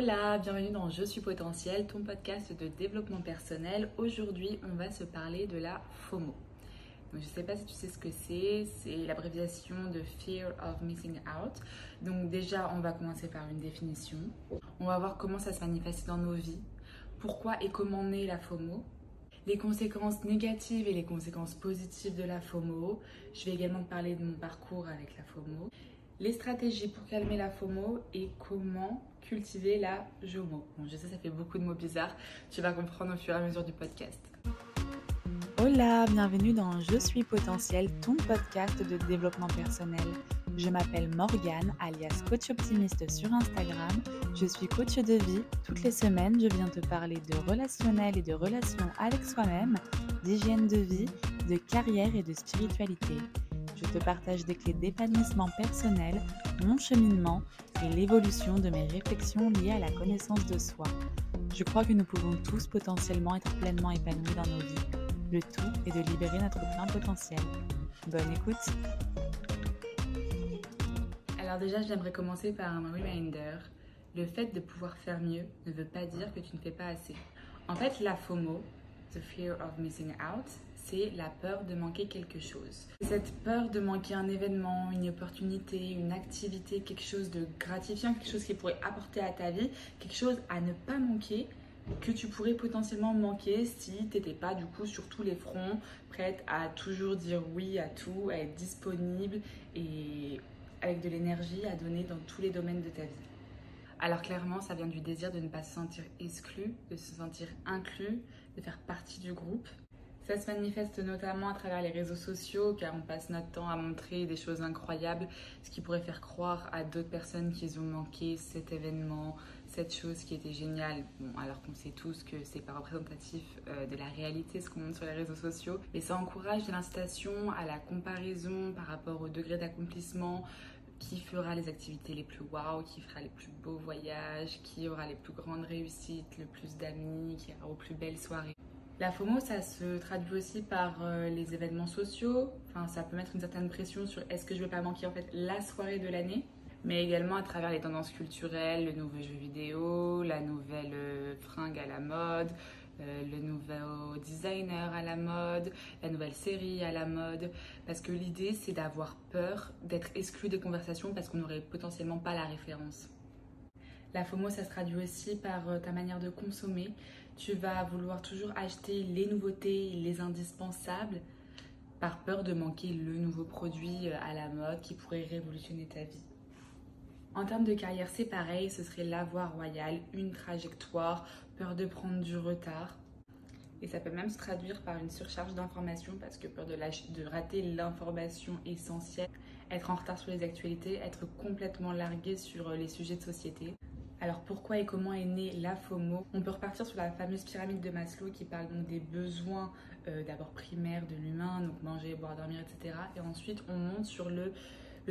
Hola, bienvenue dans Je suis potentiel, ton podcast de développement personnel. Aujourd'hui, on va se parler de la FOMO. Donc, je ne sais pas si tu sais ce que c'est, c'est l'abréviation de Fear of Missing Out. Donc déjà, on va commencer par une définition. On va voir comment ça se manifeste dans nos vies, pourquoi et comment naît la FOMO, les conséquences négatives et les conséquences positives de la FOMO. Je vais également parler de mon parcours avec la FOMO, les stratégies pour calmer la FOMO et comment cultiver la JOMO. Bon, je sais, ça fait beaucoup de mots bizarres. Tu vas comprendre au fur et à mesure du podcast. Hola, bienvenue dans Je suis potentiel, ton podcast de développement personnel. Je m'appelle Morgane, alias coach optimiste sur Instagram. Je suis coach de vie. Toutes les semaines, je viens te parler de relationnel et de relations avec soi-même, d'hygiène de vie, de carrière et de spiritualité. Je te partage des clés d'épanouissement personnel, mon cheminement et l'évolution de mes réflexions liées à la connaissance de soi. Je crois que nous pouvons tous potentiellement être pleinement épanouis dans nos vies. Le tout est de libérer notre plein potentiel. Bonne écoute Alors déjà, j'aimerais commencer par un reminder. Le fait de pouvoir faire mieux ne veut pas dire que tu ne fais pas assez. En fait, la FOMO, the fear of missing out, c'est la peur de manquer quelque chose. Cette peur de manquer un événement, une opportunité, une activité, quelque chose de gratifiant, quelque chose qui pourrait apporter à ta vie, quelque chose à ne pas manquer, que tu pourrais potentiellement manquer si tu n'étais pas du coup sur tous les fronts, prête à toujours dire oui à tout, à être disponible et avec de l'énergie à donner dans tous les domaines de ta vie. Alors clairement, ça vient du désir de ne pas se sentir exclu, de se sentir inclus, de faire partie du groupe. Ça se manifeste notamment à travers les réseaux sociaux, car on passe notre temps à montrer des choses incroyables, ce qui pourrait faire croire à d'autres personnes qu'ils ont manqué cet événement, cette chose qui était géniale. Bon, alors qu'on sait tous que c'est pas représentatif euh, de la réalité ce qu'on montre sur les réseaux sociaux, mais ça encourage l'incitation à la comparaison par rapport au degré d'accomplissement, qui fera les activités les plus waouh, qui fera les plus beaux voyages, qui aura les plus grandes réussites, le plus d'amis, qui ira aux plus belles soirées. La FOMO, ça se traduit aussi par euh, les événements sociaux. Enfin, ça peut mettre une certaine pression sur est-ce que je vais pas manquer en fait la soirée de l'année, mais également à travers les tendances culturelles, le nouveau jeu vidéo, la nouvelle euh, fringue à la mode, euh, le nouveau designer à la mode, la nouvelle série à la mode. Parce que l'idée, c'est d'avoir peur d'être exclu des conversations parce qu'on n'aurait potentiellement pas la référence. La FOMO, ça se traduit aussi par ta manière de consommer. Tu vas vouloir toujours acheter les nouveautés, les indispensables, par peur de manquer le nouveau produit à la mode qui pourrait révolutionner ta vie. En termes de carrière, c'est pareil, ce serait la voie royale, une trajectoire, peur de prendre du retard. Et ça peut même se traduire par une surcharge d'informations parce que peur de, de rater l'information essentielle, être en retard sur les actualités, être complètement largué sur les sujets de société. Alors pourquoi et comment est née la FOMO On peut repartir sur la fameuse pyramide de Maslow qui parle donc des besoins euh, d'abord primaires de l'humain, donc manger, boire, dormir, etc. Et ensuite on monte sur le,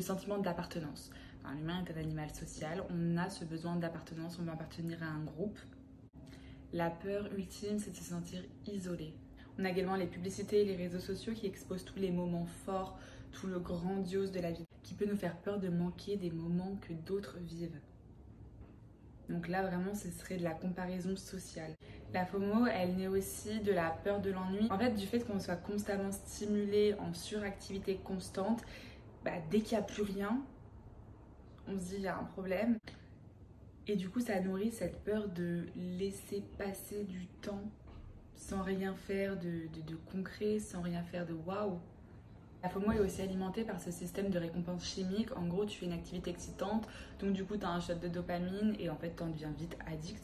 sentiment d'appartenance. L'humain est un animal social, on a ce besoin d'appartenance, on veut appartenir à un groupe. La peur ultime, c'est de se sentir isolé. On a également les publicités et les réseaux sociaux qui exposent tous les moments forts, tout le grandiose de la vie, qui peut nous faire peur de manquer des moments que d'autres vivent. Donc là, vraiment, ce serait de la comparaison sociale. La FOMO, elle naît aussi de la peur de l'ennui. En fait, du fait qu'on soit constamment stimulé en suractivité constante, bah, dès qu'il n'y a plus rien, on se dit il y a un problème. Et du coup, ça nourrit cette peur de laisser passer du temps sans rien faire de, de concret, sans rien faire de waouh. La FOMO est aussi alimentée par ce système de récompense chimique. En gros, tu fais une activité excitante, donc du coup, tu as un shot de dopamine et en fait, tu en deviens vite addict.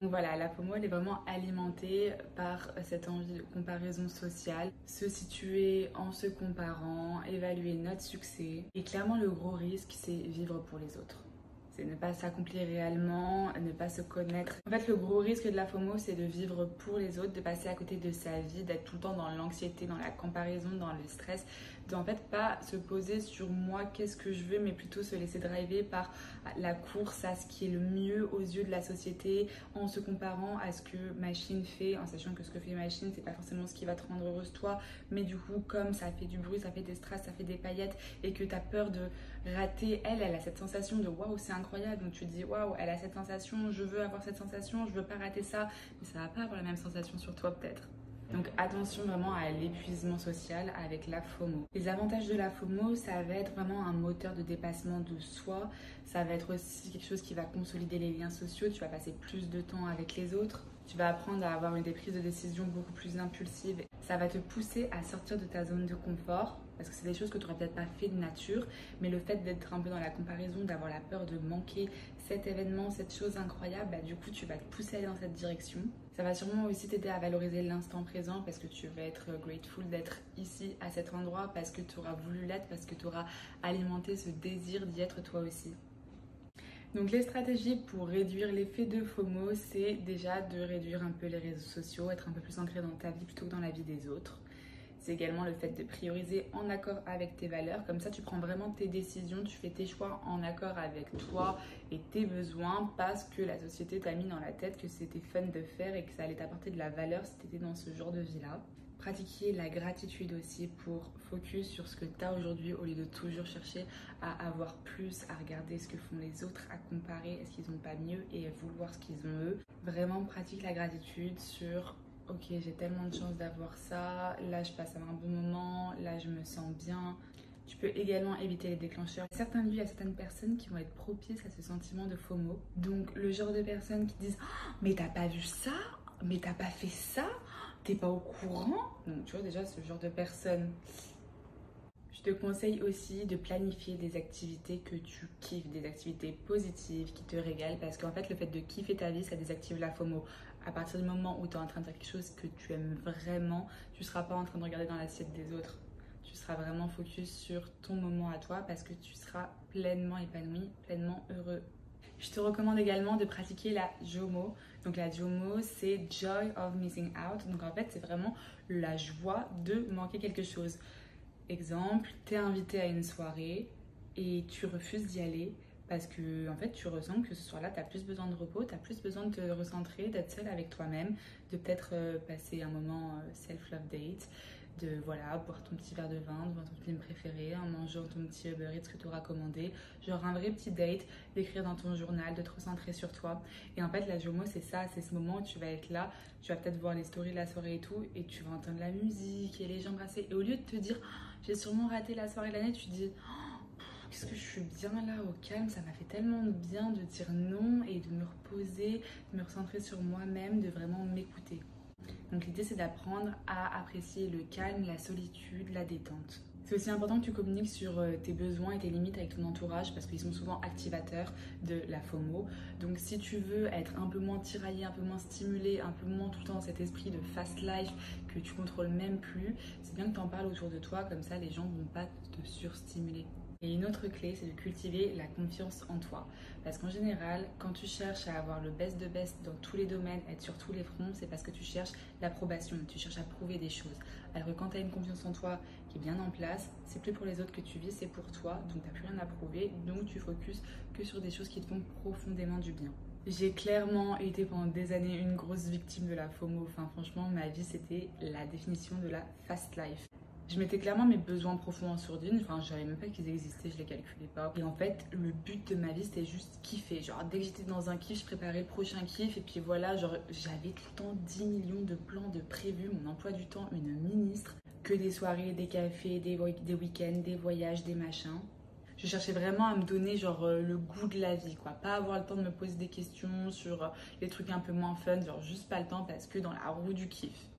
Donc voilà, la FOMO, elle est vraiment alimentée par cette envie de comparaison sociale, se situer en se comparant, évaluer notre succès. Et clairement, le gros risque, c'est vivre pour les autres c'est ne pas s'accomplir réellement, ne pas se connaître. En fait, le gros risque de la FOMO, c'est de vivre pour les autres, de passer à côté de sa vie, d'être tout le temps dans l'anxiété, dans la comparaison, dans le stress, de en fait pas se poser sur moi, qu'est-ce que je veux, mais plutôt se laisser driver par la course à ce qui est le mieux aux yeux de la société, en se comparant à ce que machine fait, en sachant que ce que fait machine, c'est pas forcément ce qui va te rendre heureuse toi, mais du coup, comme ça fait du bruit, ça fait des strass, ça fait des paillettes, et que tu as peur de rater, elle, elle a cette sensation de waouh, c'est incroyable. Donc tu te dis waouh, elle a cette sensation, je veux avoir cette sensation, je veux pas rater ça, mais ça va pas avoir la même sensation sur toi peut-être. Donc attention vraiment à l'épuisement social avec la FOMO. Les avantages de la FOMO, ça va être vraiment un moteur de dépassement de soi. Ça va être aussi quelque chose qui va consolider les liens sociaux. Tu vas passer plus de temps avec les autres. Tu vas apprendre à avoir une des prises de décision beaucoup plus impulsives. Ça va te pousser à sortir de ta zone de confort parce que c'est des choses que tu n'aurais peut-être pas fait de nature, mais le fait d'être un peu dans la comparaison, d'avoir la peur de manquer cet événement, cette chose incroyable, bah, du coup tu vas te pousser à aller dans cette direction. Ça va sûrement aussi t'aider à valoriser l'instant présent parce que tu vas être grateful d'être ici à cet endroit parce que tu auras voulu l'être, parce que tu auras alimenté ce désir d'y être toi aussi. Donc les stratégies pour réduire l'effet de FOMO, c'est déjà de réduire un peu les réseaux sociaux, être un peu plus ancré dans ta vie plutôt que dans la vie des autres. C'est également le fait de prioriser en accord avec tes valeurs. Comme ça, tu prends vraiment tes décisions, tu fais tes choix en accord avec toi et tes besoins parce que la société t'a mis dans la tête que c'était fun de faire et que ça allait t'apporter de la valeur si tu étais dans ce genre de vie-là pratiquer la gratitude aussi pour focus sur ce que tu as aujourd'hui au lieu de toujours chercher à avoir plus, à regarder ce que font les autres, à comparer est-ce qu'ils n'ont pas mieux et vouloir ce qu'ils ont eux. Vraiment pratique la gratitude sur ok j'ai tellement de chance d'avoir ça, là je passe un bon moment, là je me sens bien. Tu peux également éviter les déclencheurs. Certains lieux, il y a certaines personnes qui vont être propices à ce sentiment de FOMO. Donc le genre de personnes qui disent oh, mais t'as pas vu ça, mais t'as pas fait ça, t'es pas au courant. Donc, tu vois, déjà, ce genre de personne. Je te conseille aussi de planifier des activités que tu kiffes, des activités positives qui te régalent, parce qu'en fait, le fait de kiffer ta vie, ça désactive la FOMO. À partir du moment où tu es en train de faire quelque chose que tu aimes vraiment, tu seras pas en train de regarder dans l'assiette des autres. Tu seras vraiment focus sur ton moment à toi parce que tu seras pleinement épanoui, pleinement heureux. Je te recommande également de pratiquer la JOMO. Donc la JOMO, c'est Joy of Missing Out. Donc en fait, c'est vraiment la joie de manquer quelque chose. Exemple, tu es invité à une soirée et tu refuses d'y aller parce que en fait, tu ressens que ce soir-là, tu as plus besoin de repos, tu as plus besoin de te recentrer, d'être seul avec toi-même, de peut-être euh, passer un moment euh, self-love date, de voilà, boire ton petit verre de vin, de voir ton film préféré, en mangeant ton petit Uber Eats que tu auras commandé, genre un vrai petit date, d'écrire dans ton journal, de te recentrer sur toi. Et en fait, la Jomo, c'est ça, c'est ce moment où tu vas être là, tu vas peut-être voir les stories de la soirée et tout, et tu vas entendre la musique et les gens brasser. Et au lieu de te dire, oh, j'ai sûrement raté la soirée de l'année, tu te dis, oh, qu'est-ce que je suis bien là au calme, ça m'a fait tellement bien de dire non et de me reposer, de me recentrer sur moi-même, de vraiment m'écouter. Donc l'idée c'est d'apprendre à apprécier le calme, la solitude, la détente. C'est aussi important que tu communiques sur euh, tes besoins et tes limites avec ton entourage parce qu'ils sont souvent activateurs de la FOMO. Donc si tu veux être un peu moins tiraillé, un peu moins stimulé, un peu moins tout le temps dans cet esprit de fast life que tu contrôles même plus, c'est bien que tu en parles autour de toi, comme ça les gens vont pas te surstimuler. Et une autre clé, c'est de cultiver la confiance en toi. Parce qu'en général, quand tu cherches à avoir le best de best dans tous les domaines, être sur tous les fronts, c'est parce que tu cherches l'approbation, tu cherches à prouver des choses. Alors que quand tu as une confiance en toi qui est bien en place, c'est plus pour les autres que tu vis, c'est pour toi. Donc tu n'as plus rien à prouver, donc tu focuses que sur des choses qui te font profondément du bien. J'ai clairement été pendant des années une grosse victime de la FOMO. Enfin, franchement, ma vie, c'était la définition de la fast life je mettais clairement mes besoins profonds en sourdine. Enfin, je savais même pas qu'ils existaient, je les calculais pas. Et en fait, le but de ma vie, c'était juste kiffer. Genre, dès que j'étais dans un kiff, je préparais le prochain kiff. Et puis voilà, genre, j'avais tout le temps 10 millions de plans de prévus. Mon emploi du temps, une ministre. Que des soirées, des cafés, des, des week-ends, des voyages, des machins. Je cherchais vraiment à me donner genre euh, le goût de la vie, quoi. Pas avoir le temps de me poser des questions sur euh, les trucs un peu moins fun, genre juste pas le temps parce que dans la roue du kiff.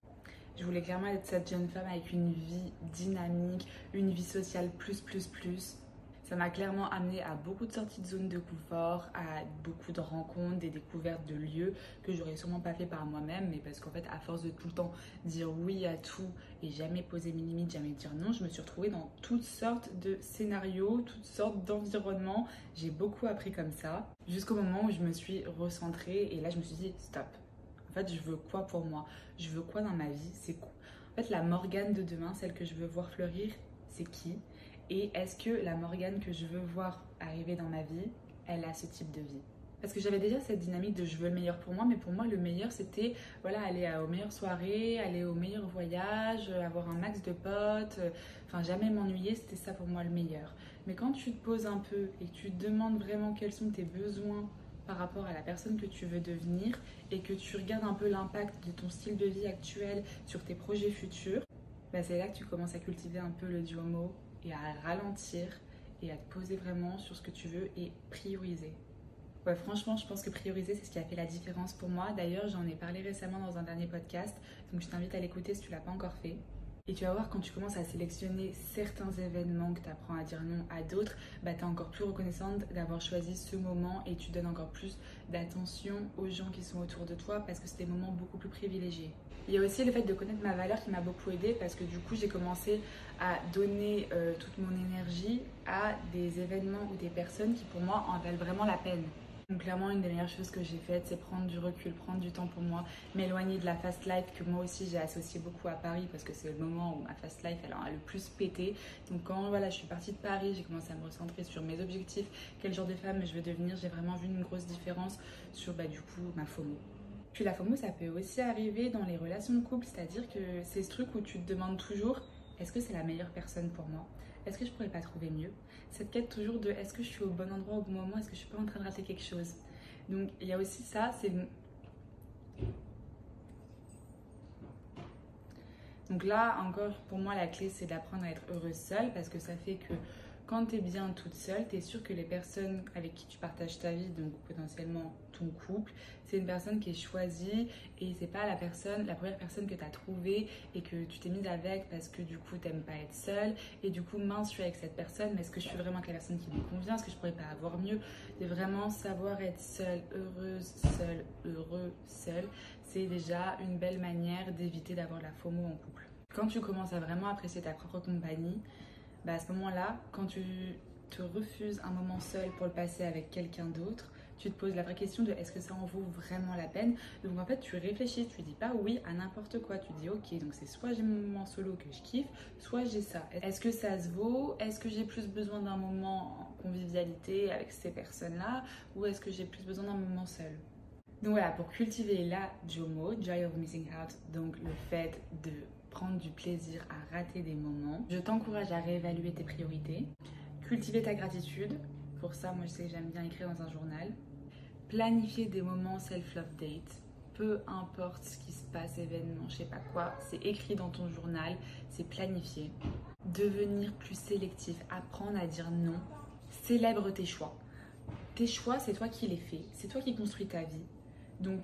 Je voulais clairement être cette jeune femme avec une vie dynamique, une vie sociale plus, plus, plus. Ça m'a clairement amené à beaucoup de sorties de zone de confort, à beaucoup de rencontres, des découvertes de lieux que j'aurais sûrement pas fait par moi-même, mais parce qu'en fait, à force de tout le temps dire oui à tout et jamais poser mes limites, jamais dire non, je me suis retrouvée dans toutes sortes de scénarios, toutes sortes d'environnements. J'ai beaucoup appris comme ça, jusqu'au moment où je me suis recentrée et là, je me suis dit stop en fait, je veux quoi pour moi? Je veux quoi dans ma vie? C'est quoi? En fait, la Morgane de demain, celle que je veux voir fleurir, c'est qui? Et est-ce que la Morgane que je veux voir arriver dans ma vie, elle a ce type de vie? Parce que j'avais déjà cette dynamique de je veux le meilleur pour moi, mais pour moi, le meilleur, c'était voilà, aller aux meilleures soirées, aller aux meilleurs voyages, avoir un max de potes, enfin jamais m'ennuyer, c'était ça pour moi le meilleur. Mais quand tu te poses un peu et que tu te demandes vraiment quels sont tes besoins par rapport à la personne que tu veux devenir et que tu regardes un peu l'impact de ton style de vie actuel sur tes projets futurs, bah c'est là que tu commences à cultiver un peu le duomo et à ralentir et à te poser vraiment sur ce que tu veux et prioriser. Franchement, je pense que prioriser, c'est ce qui a fait la différence pour moi. D'ailleurs, j'en ai parlé récemment dans un dernier podcast, donc je t'invite à l'écouter si tu l'as pas encore fait. Et tu vas voir, quand tu commences à sélectionner certains événements que tu apprends à dire non à d'autres, bah, tu es encore plus reconnaissante d'avoir choisi ce moment et tu donnes encore plus d'attention aux gens qui sont autour de toi parce que c'est des moments beaucoup plus privilégiés. Il y a aussi le fait de connaître ma valeur qui m'a beaucoup aidé parce que du coup j'ai commencé à donner euh, toute mon énergie à des événements ou des personnes qui pour moi en valent vraiment la peine. Donc clairement, une des meilleures choses que j'ai faites, c'est prendre du recul, prendre du temps pour moi, m'éloigner de la fast life que moi aussi j'ai associé beaucoup à Paris parce que c'est le moment où ma fast life elle a le plus pété. Donc quand voilà, je suis partie de Paris, j'ai commencé à me recentrer sur mes objectifs, quel genre de femme je veux devenir, j'ai vraiment vu une grosse différence sur bah, du coup ma FOMO. Puis la FOMO, ça peut aussi arriver dans les relations de couple, c'est-à-dire que c'est ce truc où tu te demandes toujours est-ce que c'est la meilleure personne pour moi? Est-ce que je pourrais pas trouver mieux? Cette quête toujours de est-ce que je suis au bon endroit au bon moment? Est-ce que je suis pas en train de rater quelque chose? Donc il y a aussi ça, c'est donc là encore pour moi la clé c'est d'apprendre à être heureuse seule parce que ça fait que quand tu es bien toute seule, tu es sûr que les personnes avec qui tu partages ta vie, donc potentiellement ton couple, c'est une personne qui est choisie et c'est pas la personne, la première personne que tu as trouvée et que tu t'es mise avec parce que du coup t'aimes pas être seule. Et du coup mince je suis avec cette personne mais est-ce que je suis vraiment avec la personne qui me convient? Est-ce que je pourrais pas avoir mieux? De vraiment savoir être seule, heureuse, seule, heureux, seule, c'est déjà une belle manière d'éviter d'avoir la FOMO en couple. Quand tu commences à vraiment apprécier ta propre compagnie, bah à ce moment-là, quand tu te refuses un moment seul pour le passer avec quelqu'un d'autre, tu te poses la vraie question de est-ce que ça en vaut vraiment la peine? Donc en fait, tu réfléchis, tu dis pas oui à n'importe quoi. Tu dis ok, donc c'est soit j'ai mon moment solo que je kiffe, soit j'ai ça. Est-ce que ça se vaut? Est-ce que j'ai plus besoin d'un moment en convivialité avec ces personnes-là? Ou est-ce que j'ai plus besoin d'un moment seul? Donc voilà, pour cultiver la JOMO, Joy of Missing Out, donc le fait de prendre du plaisir à rater des moments. Je t'encourage à réévaluer tes priorités, cultiver ta gratitude. Pour ça, moi je sais que j'aime bien écrire dans un journal. Planifier des moments self-love date. Peu importe ce qui se passe, événement, je sais pas quoi, c'est écrit dans ton journal, c'est planifié. Devenir plus sélectif, apprendre à dire non. Célèbre tes choix. Tes choix, c'est toi qui les fais, c'est toi qui construis ta vie. Donc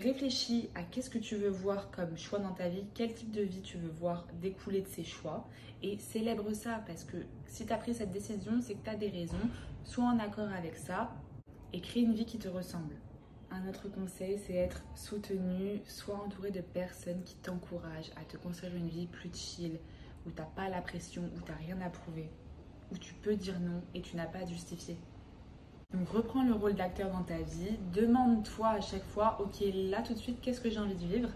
réfléchis à qu'est-ce que tu veux voir comme choix dans ta vie, quel type de vie tu veux voir découler de ces choix et célèbre ça parce que si tu as pris cette décision, c'est que tu as des raisons, sois en accord avec ça et crée une vie qui te ressemble. Un autre conseil, c'est être soutenu, soit entouré de personnes qui t'encouragent à te construire une vie plus chill, où t'as pas la pression, où t'as rien à prouver, où tu peux dire non et tu n'as pas à justifier. Donc reprends le rôle d'acteur dans ta vie, demande-toi à chaque fois, ok là tout de suite, qu'est-ce que j'ai envie de vivre?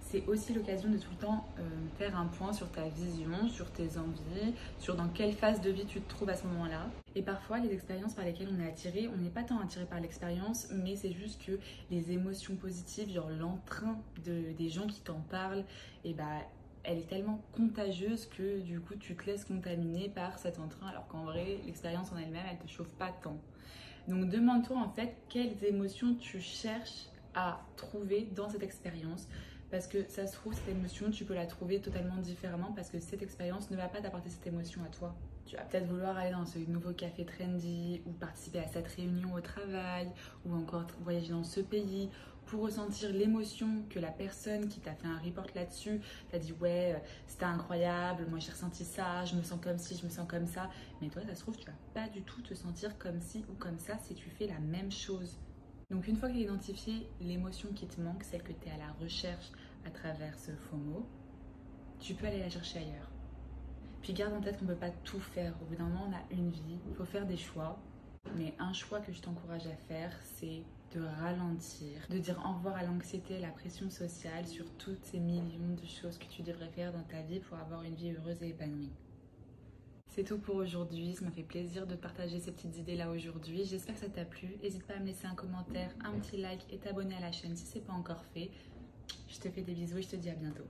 C'est aussi l'occasion de tout le temps euh, faire un point sur ta vision, sur tes envies, sur dans quelle phase de vie tu te trouves à ce moment-là. Et parfois, les expériences par lesquelles on est attiré, on n'est pas tant attiré par l'expérience, mais c'est juste que les émotions positives, genre l'entrain de, des gens qui t'en parlent, et bah elle est tellement contagieuse que du coup tu te laisses contaminer par cet entrain alors qu'en vrai l'expérience en elle-même elle te chauffe pas tant. Donc demande-toi en fait quelles émotions tu cherches à trouver dans cette expérience. Parce que ça se trouve, cette émotion, tu peux la trouver totalement différemment parce que cette expérience ne va pas t'apporter cette émotion à toi. Tu vas peut-être vouloir aller dans ce nouveau café trendy ou participer à cette réunion au travail ou encore voyager dans ce pays pour ressentir l'émotion que la personne qui t'a fait un report là-dessus t'a dit ouais euh, c'était incroyable, moi j'ai ressenti ça, je me sens comme ci, je me sens comme ça. Mais toi ça se trouve tu vas pas du tout te sentir comme ci ou comme ça si tu fais la même chose. Donc une fois que tu as identifié l'émotion qui te manque, celle que tu es à la recherche à travers ce FOMO, tu peux aller la chercher ailleurs. Puis garde en tête qu'on peut pas tout faire. Au bout d'un moment, on a une vie, il faut faire des choix. Mais un choix que je t'encourage à faire, c'est de ralentir, de dire au revoir à l'anxiété, à la pression sociale sur toutes ces millions de choses que tu devrais faire dans ta vie pour avoir une vie heureuse et épanouie. C'est tout pour aujourd'hui, ça m'a fait plaisir de partager ces petites idées là aujourd'hui. J'espère que ça t'a plu. N'hésite pas à me laisser un commentaire, un petit like et t'abonner à la chaîne si ce n'est pas encore fait. Je te fais des bisous et je te dis à bientôt.